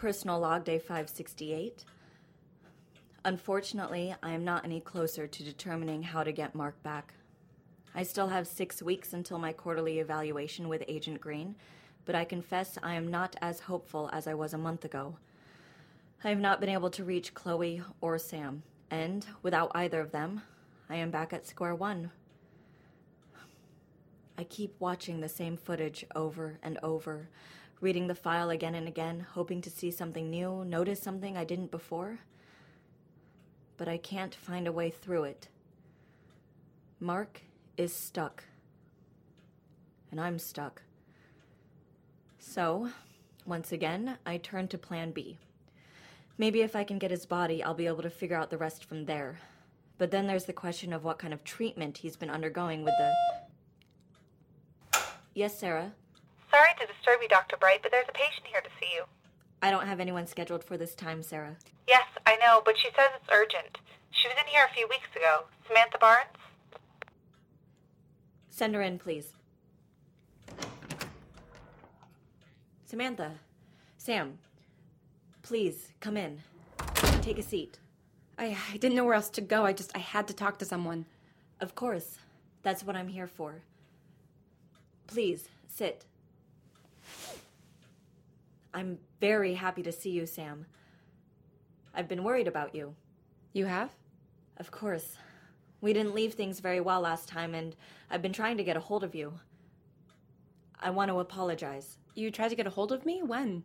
Personal log day 568. Unfortunately, I am not any closer to determining how to get Mark back. I still have six weeks until my quarterly evaluation with Agent Green, but I confess I am not as hopeful as I was a month ago. I have not been able to reach Chloe or Sam, and without either of them, I am back at square one. I keep watching the same footage over and over, reading the file again and again, hoping to see something new, notice something I didn't before. But I can't find a way through it. Mark is stuck. And I'm stuck. So, once again, I turn to Plan B. Maybe if I can get his body, I'll be able to figure out the rest from there. But then there's the question of what kind of treatment he's been undergoing with the. Yes, Sarah. Sorry to disturb you, Dr. Bright, but there's a patient here to see you. I don't have anyone scheduled for this time, Sarah. Yes, I know, but she says it's urgent. She was in here a few weeks ago. Samantha Barnes? Send her in, please. Samantha. Sam. Please, come in. Take a seat. I, I didn't know where else to go. I just, I had to talk to someone. Of course. That's what I'm here for. Please, sit. I'm very happy to see you, Sam. I've been worried about you. You have? Of course. We didn't leave things very well last time, and I've been trying to get a hold of you. I want to apologize. You tried to get a hold of me? When?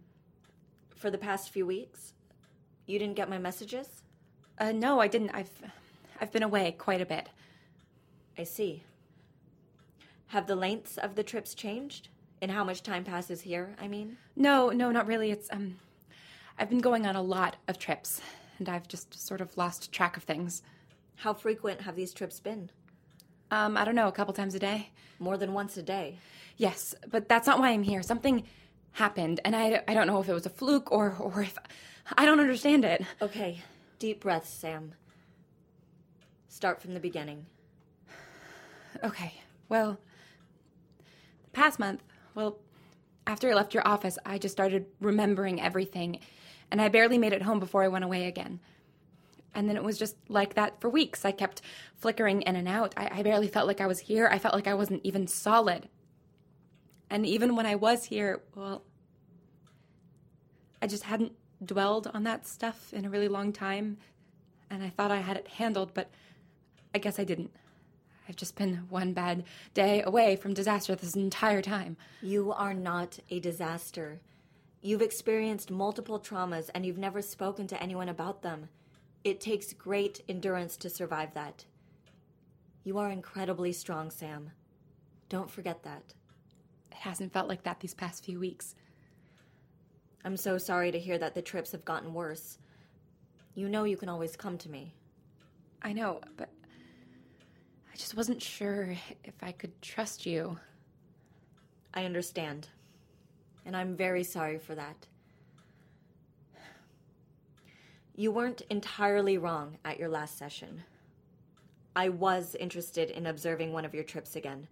For the past few weeks. You didn't get my messages? Uh, no, I didn't. I've, I've been away quite a bit. I see. Have the lengths of the trips changed? In how much time passes here, I mean? No, no, not really. It's, um, I've been going on a lot of trips, and I've just sort of lost track of things. How frequent have these trips been? Um, I don't know, a couple times a day. More than once a day? Yes, but that's not why I'm here. Something happened, and I, I don't know if it was a fluke or, or if. I don't understand it. Okay, deep breaths, Sam. Start from the beginning. Okay, well, the past month, well, after I left your office, I just started remembering everything, and I barely made it home before I went away again. And then it was just like that for weeks. I kept flickering in and out. I, I barely felt like I was here. I felt like I wasn't even solid. And even when I was here, well, I just hadn't dwelled on that stuff in a really long time. And I thought I had it handled, but I guess I didn't. I've just been one bad day away from disaster this entire time. You are not a disaster. You've experienced multiple traumas and you've never spoken to anyone about them. It takes great endurance to survive that. You are incredibly strong, Sam. Don't forget that. It hasn't felt like that these past few weeks. I'm so sorry to hear that the trips have gotten worse. You know you can always come to me. I know, but I just wasn't sure if I could trust you. I understand. And I'm very sorry for that. You weren't entirely wrong at your last session. I was interested in observing one of your trips again,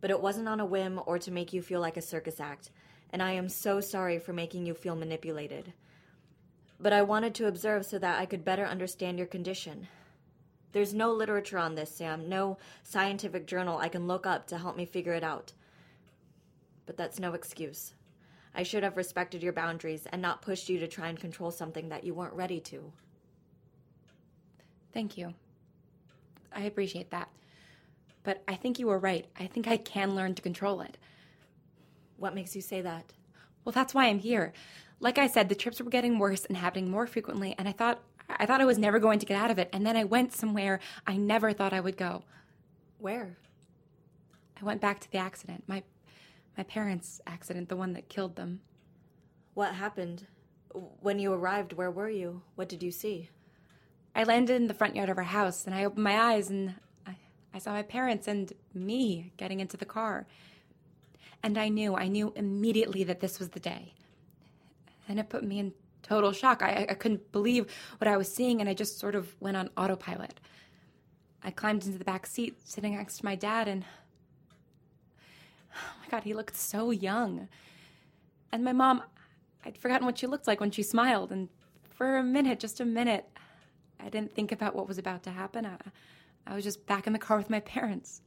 but it wasn't on a whim or to make you feel like a circus act, and I am so sorry for making you feel manipulated. But I wanted to observe so that I could better understand your condition. There's no literature on this, Sam, no scientific journal I can look up to help me figure it out. But that's no excuse. I should have respected your boundaries and not pushed you to try and control something that you weren't ready to. Thank you. I appreciate that. But I think you were right. I think I can learn to control it. What makes you say that? Well, that's why I'm here. Like I said, the trips were getting worse and happening more frequently, and I thought I thought I was never going to get out of it. And then I went somewhere I never thought I would go. Where? I went back to the accident. My my parents' accident, the one that killed them. What happened? When you arrived, where were you? What did you see? I landed in the front yard of our house and I opened my eyes and I, I saw my parents and me getting into the car. And I knew, I knew immediately that this was the day. And it put me in total shock. I, I couldn't believe what I was seeing and I just sort of went on autopilot. I climbed into the back seat, sitting next to my dad, and oh my God, he looked so young. And my mom, I'd forgotten what she looked like when she smiled, and for a minute, just a minute, I didn't think about what was about to happen. I, I was just back in the car with my parents.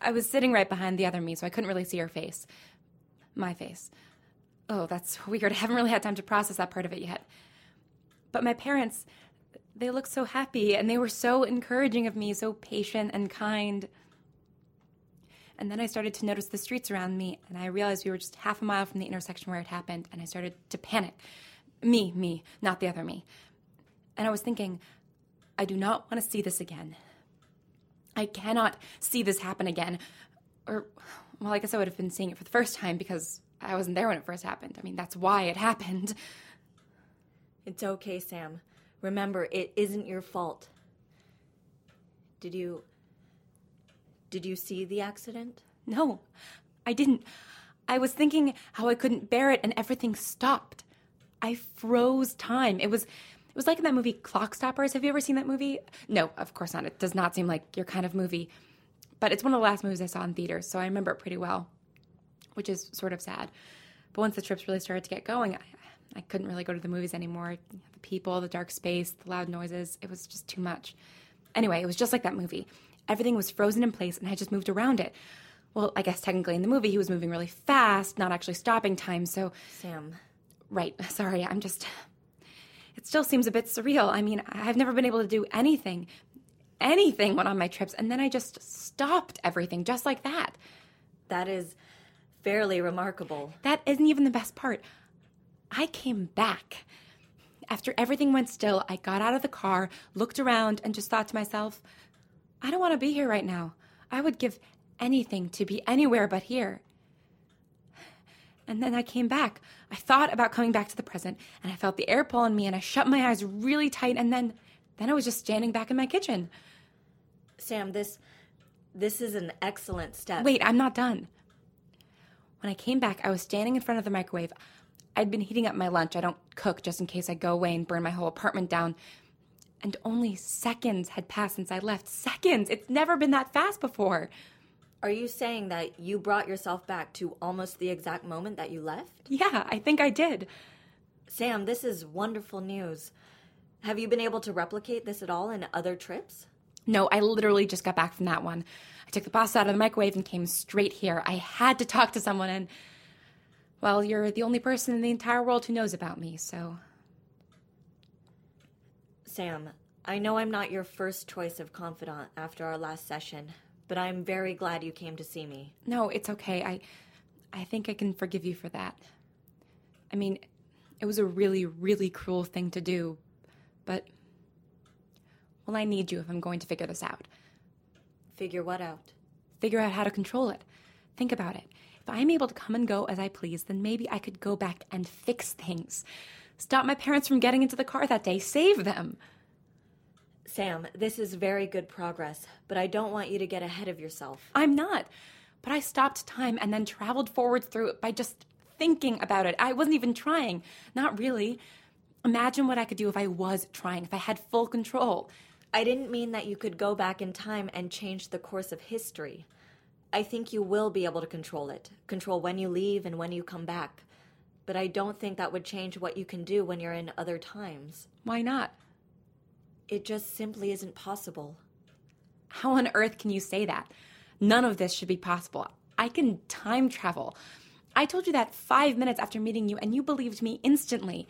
I was sitting right behind the other me, so I couldn't really see her face. My face. Oh, that's weird. I haven't really had time to process that part of it yet. But my parents, they looked so happy and they were so encouraging of me, so patient and kind. And then I started to notice the streets around me, and I realized we were just half a mile from the intersection where it happened, and I started to panic. Me, me, not the other me. And I was thinking, I do not want to see this again. I cannot see this happen again. Or, well, I guess I would have been seeing it for the first time because I wasn't there when it first happened. I mean, that's why it happened. It's okay, Sam. Remember, it isn't your fault. Did you. Did you see the accident? No, I didn't. I was thinking how I couldn't bear it and everything stopped. I froze time. It was it was like in that movie Clockstoppers. Have you ever seen that movie? No, of course not. It does not seem like your kind of movie. But it's one of the last movies I saw in theaters, so I remember it pretty well, which is sort of sad. But once the trips really started to get going, I, I couldn't really go to the movies anymore. The people, the dark space, the loud noises, it was just too much. Anyway, it was just like that movie. Everything was frozen in place and I just moved around it. Well, I guess technically in the movie he was moving really fast, not actually stopping time, so. Sam. Right, sorry, I'm just. It still seems a bit surreal. I mean, I've never been able to do anything, anything when on my trips, and then I just stopped everything just like that. That is fairly remarkable. That isn't even the best part. I came back. After everything went still, I got out of the car, looked around, and just thought to myself, I don't want to be here right now. I would give anything to be anywhere but here. And then I came back. I thought about coming back to the present, and I felt the air pull on me, and I shut my eyes really tight, and then, then I was just standing back in my kitchen. Sam, this, this is an excellent step. Wait, I'm not done. When I came back, I was standing in front of the microwave. I'd been heating up my lunch. I don't cook just in case I go away and burn my whole apartment down. And only seconds had passed since I left. Seconds! It's never been that fast before. Are you saying that you brought yourself back to almost the exact moment that you left? Yeah, I think I did. Sam, this is wonderful news. Have you been able to replicate this at all in other trips? No, I literally just got back from that one. I took the pasta out of the microwave and came straight here. I had to talk to someone, and, well, you're the only person in the entire world who knows about me, so. Sam, I know I'm not your first choice of confidant after our last session, but I'm very glad you came to see me. No, it's okay. I I think I can forgive you for that. I mean, it was a really, really cruel thing to do, but well, I need you if I'm going to figure this out. Figure what out? Figure out how to control it. Think about it. If I'm able to come and go as I please, then maybe I could go back and fix things. Stop my parents from getting into the car that day, save them. Sam, this is very good progress, but I don't want you to get ahead of yourself. I'm not. But I stopped time and then traveled forward through it by just thinking about it. I wasn't even trying. Not really. Imagine what I could do if I was trying, if I had full control. I didn't mean that you could go back in time and change the course of history. I think you will be able to control it, control when you leave and when you come back. But I don't think that would change what you can do when you're in other times. Why not? It just simply isn't possible. How on earth can you say that? None of this should be possible. I can time travel. I told you that five minutes after meeting you, and you believed me instantly.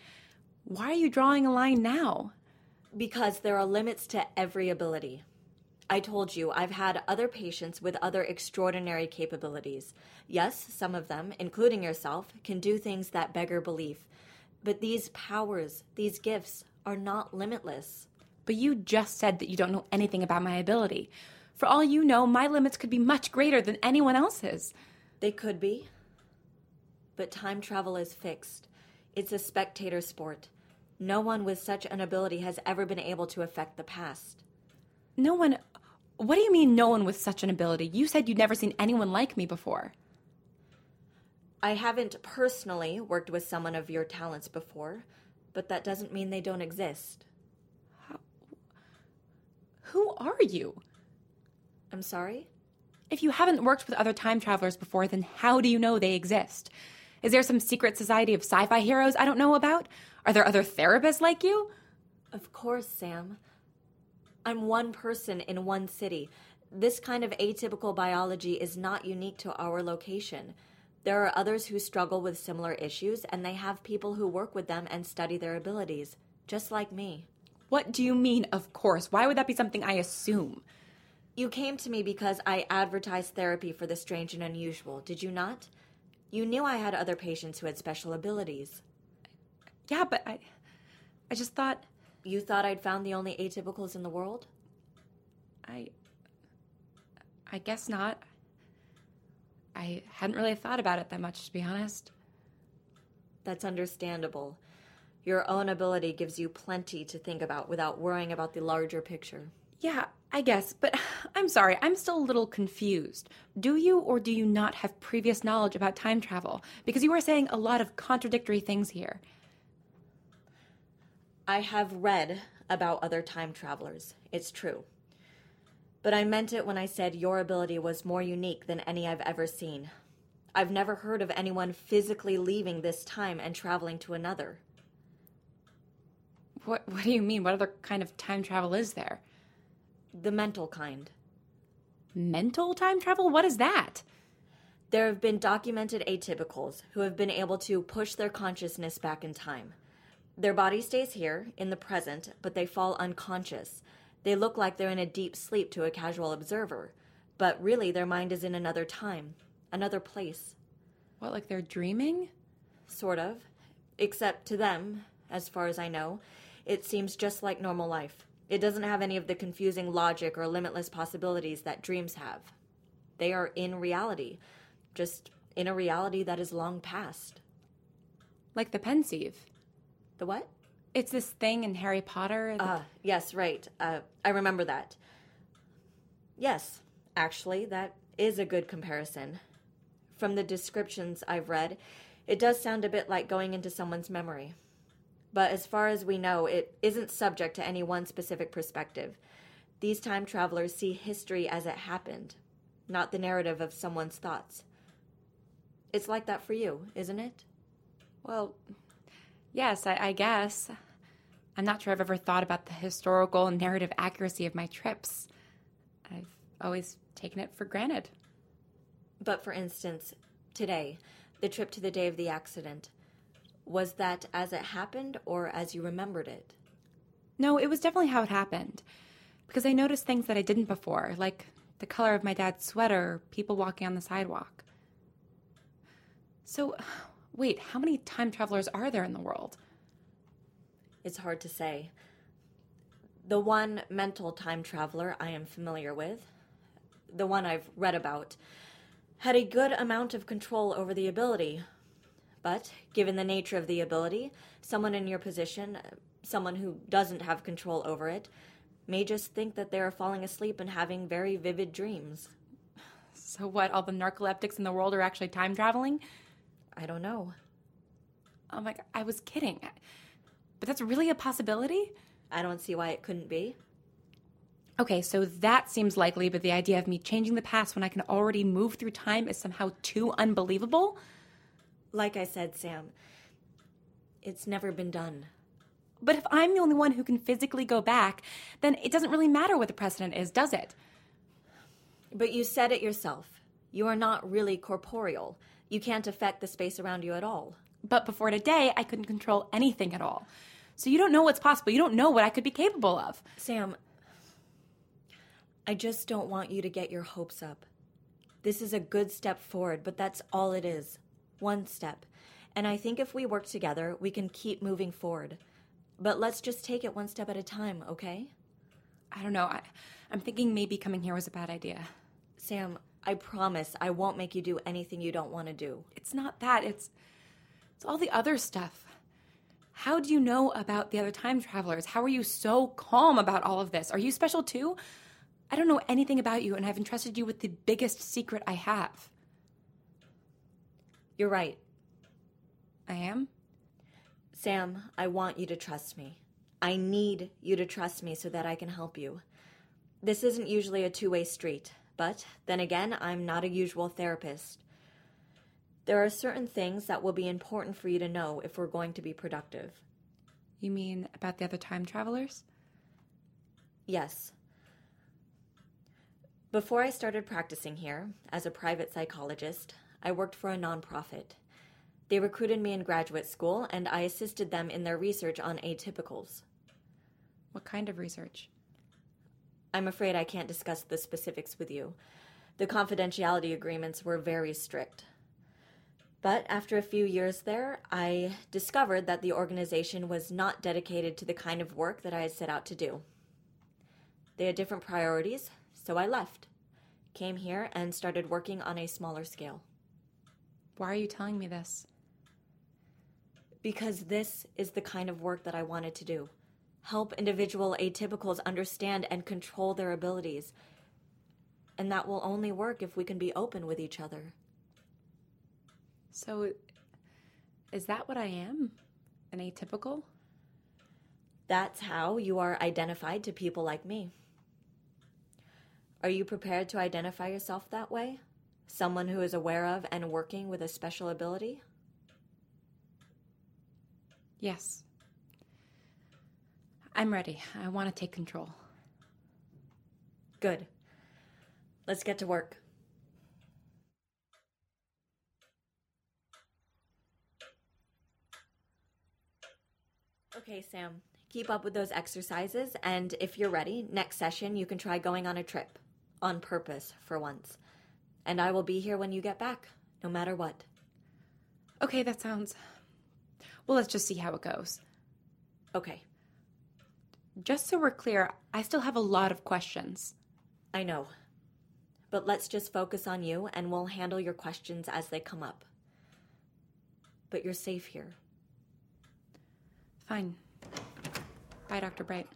Why are you drawing a line now? Because there are limits to every ability. I told you I've had other patients with other extraordinary capabilities. Yes, some of them, including yourself, can do things that beggar belief. But these powers, these gifts, are not limitless. But you just said that you don't know anything about my ability. For all you know, my limits could be much greater than anyone else's. They could be. But time travel is fixed. It's a spectator sport. No one with such an ability has ever been able to affect the past. No one. What do you mean, no one with such an ability? You said you'd never seen anyone like me before. I haven't personally worked with someone of your talents before, but that doesn't mean they don't exist. How? Who are you? I'm sorry? If you haven't worked with other time travelers before, then how do you know they exist? Is there some secret society of sci fi heroes I don't know about? Are there other therapists like you? Of course, Sam. I'm one person in one city. This kind of atypical biology is not unique to our location. There are others who struggle with similar issues, and they have people who work with them and study their abilities, just like me. What do you mean, of course? Why would that be something I assume? You came to me because I advertised therapy for the strange and unusual, did you not? You knew I had other patients who had special abilities. Yeah, but I. I just thought. You thought I'd found the only atypicals in the world? I. I guess not. I hadn't really thought about it that much, to be honest. That's understandable. Your own ability gives you plenty to think about without worrying about the larger picture. Yeah, I guess, but I'm sorry, I'm still a little confused. Do you or do you not have previous knowledge about time travel? Because you are saying a lot of contradictory things here. I have read about other time travelers. It's true. But I meant it when I said your ability was more unique than any I've ever seen. I've never heard of anyone physically leaving this time and traveling to another. What what do you mean? What other kind of time travel is there? The mental kind. Mental time travel? What is that? There have been documented atypicals who have been able to push their consciousness back in time. Their body stays here, in the present, but they fall unconscious. They look like they're in a deep sleep to a casual observer, but really their mind is in another time, another place. What, like they're dreaming? Sort of. Except to them, as far as I know, it seems just like normal life. It doesn't have any of the confusing logic or limitless possibilities that dreams have. They are in reality, just in a reality that is long past. Like the Pensieve. The what? It's this thing in Harry Potter. that- Ah, yes, right. Uh, I remember that. Yes, actually, that is a good comparison. From the descriptions I've read, it does sound a bit like going into someone's memory. But as far as we know, it isn't subject to any one specific perspective. These time travelers see history as it happened, not the narrative of someone's thoughts. It's like that for you, isn't it? well, yes, I, I guess. I'm not sure I've ever thought about the historical and narrative accuracy of my trips. I've always taken it for granted. But for instance, today, the trip to the day of the accident, was that as it happened or as you remembered it? No, it was definitely how it happened. Because I noticed things that I didn't before, like the color of my dad's sweater, people walking on the sidewalk. So, wait, how many time travelers are there in the world? It's hard to say. The one mental time traveler I am familiar with, the one I've read about, had a good amount of control over the ability. But, given the nature of the ability, someone in your position, someone who doesn't have control over it, may just think that they are falling asleep and having very vivid dreams. So, what, all the narcoleptics in the world are actually time traveling? I don't know. Oh my god, I was kidding. But that's really a possibility? I don't see why it couldn't be. Okay, so that seems likely, but the idea of me changing the past when I can already move through time is somehow too unbelievable? Like I said, Sam, it's never been done. But if I'm the only one who can physically go back, then it doesn't really matter what the precedent is, does it? But you said it yourself. You are not really corporeal. You can't affect the space around you at all. But before today, I couldn't control anything at all. So you don't know what's possible. You don't know what I could be capable of. Sam, I just don't want you to get your hopes up. This is a good step forward, but that's all it is. One step. And I think if we work together, we can keep moving forward. But let's just take it one step at a time, okay? I don't know. I, I'm thinking maybe coming here was a bad idea. Sam, I promise I won't make you do anything you don't want to do. It's not that. It's it's all the other stuff. How do you know about the other time travelers? How are you so calm about all of this? Are you special too? I don't know anything about you, and I've entrusted you with the biggest secret I have. You're right. I am? Sam, I want you to trust me. I need you to trust me so that I can help you. This isn't usually a two way street, but then again, I'm not a usual therapist. There are certain things that will be important for you to know if we're going to be productive. You mean about the other time travelers? Yes. Before I started practicing here as a private psychologist, I worked for a nonprofit. They recruited me in graduate school, and I assisted them in their research on atypicals. What kind of research? I'm afraid I can't discuss the specifics with you. The confidentiality agreements were very strict. But after a few years there, I discovered that the organization was not dedicated to the kind of work that I had set out to do. They had different priorities, so I left, came here, and started working on a smaller scale. Why are you telling me this? Because this is the kind of work that I wanted to do help individual atypicals understand and control their abilities. And that will only work if we can be open with each other. So, is that what I am? An atypical? That's how you are identified to people like me. Are you prepared to identify yourself that way? Someone who is aware of and working with a special ability? Yes. I'm ready. I want to take control. Good. Let's get to work. Okay, Sam. Keep up with those exercises, and if you're ready, next session you can try going on a trip. On purpose, for once. And I will be here when you get back, no matter what. Okay, that sounds. Well, let's just see how it goes. Okay, Just so we're clear, I still have a lot of questions. I know. But let's just focus on you, and we'll handle your questions as they come up. But you're safe here. Fine. Bye, Dr. Bright.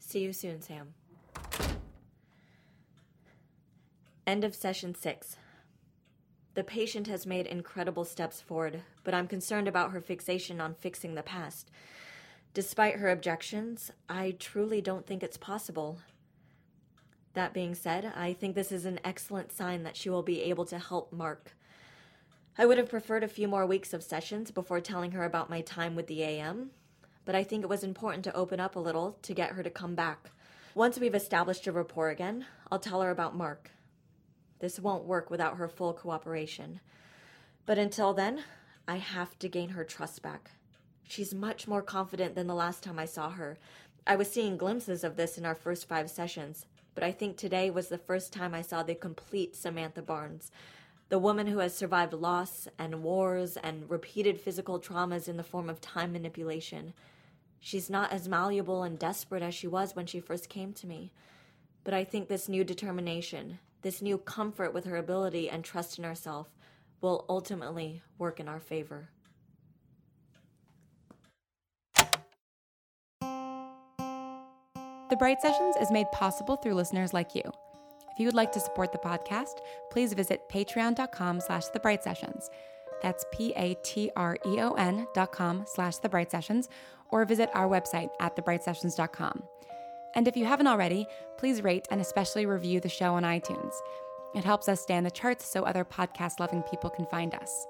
See you soon, Sam. End of session six. The patient has made incredible steps forward, but I'm concerned about her fixation on fixing the past. Despite her objections, I truly don't think it's possible. That being said, I think this is an excellent sign that she will be able to help Mark. I would have preferred a few more weeks of sessions before telling her about my time with the AM, but I think it was important to open up a little to get her to come back. Once we've established a rapport again, I'll tell her about Mark. This won't work without her full cooperation. But until then, I have to gain her trust back. She's much more confident than the last time I saw her. I was seeing glimpses of this in our first five sessions, but I think today was the first time I saw the complete Samantha Barnes. The woman who has survived loss and wars and repeated physical traumas in the form of time manipulation. She's not as malleable and desperate as she was when she first came to me. But I think this new determination, this new comfort with her ability and trust in herself, will ultimately work in our favor. The Bright Sessions is made possible through listeners like you. If you would like to support the podcast, please visit patreon.com slash the bright sessions. That's P-A-T-R-E-O-N dot com slash the bright sessions, or visit our website at thebrightsessions.com. And if you haven't already, please rate and especially review the show on iTunes. It helps us stay in the charts so other podcast loving people can find us.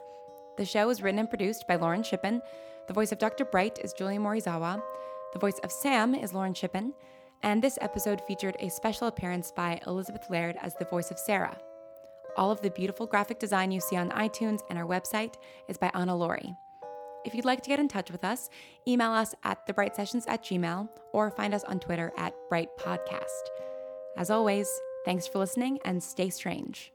The show is written and produced by Lauren Shippen. The voice of Dr. Bright is Julia Morizawa. The voice of Sam is Lauren Shippen. And this episode featured a special appearance by Elizabeth Laird as the voice of Sarah. All of the beautiful graphic design you see on iTunes and our website is by Anna Laurie. If you'd like to get in touch with us, email us at thebrightsessions at gmail or find us on Twitter at Bright Podcast. As always, thanks for listening and stay strange.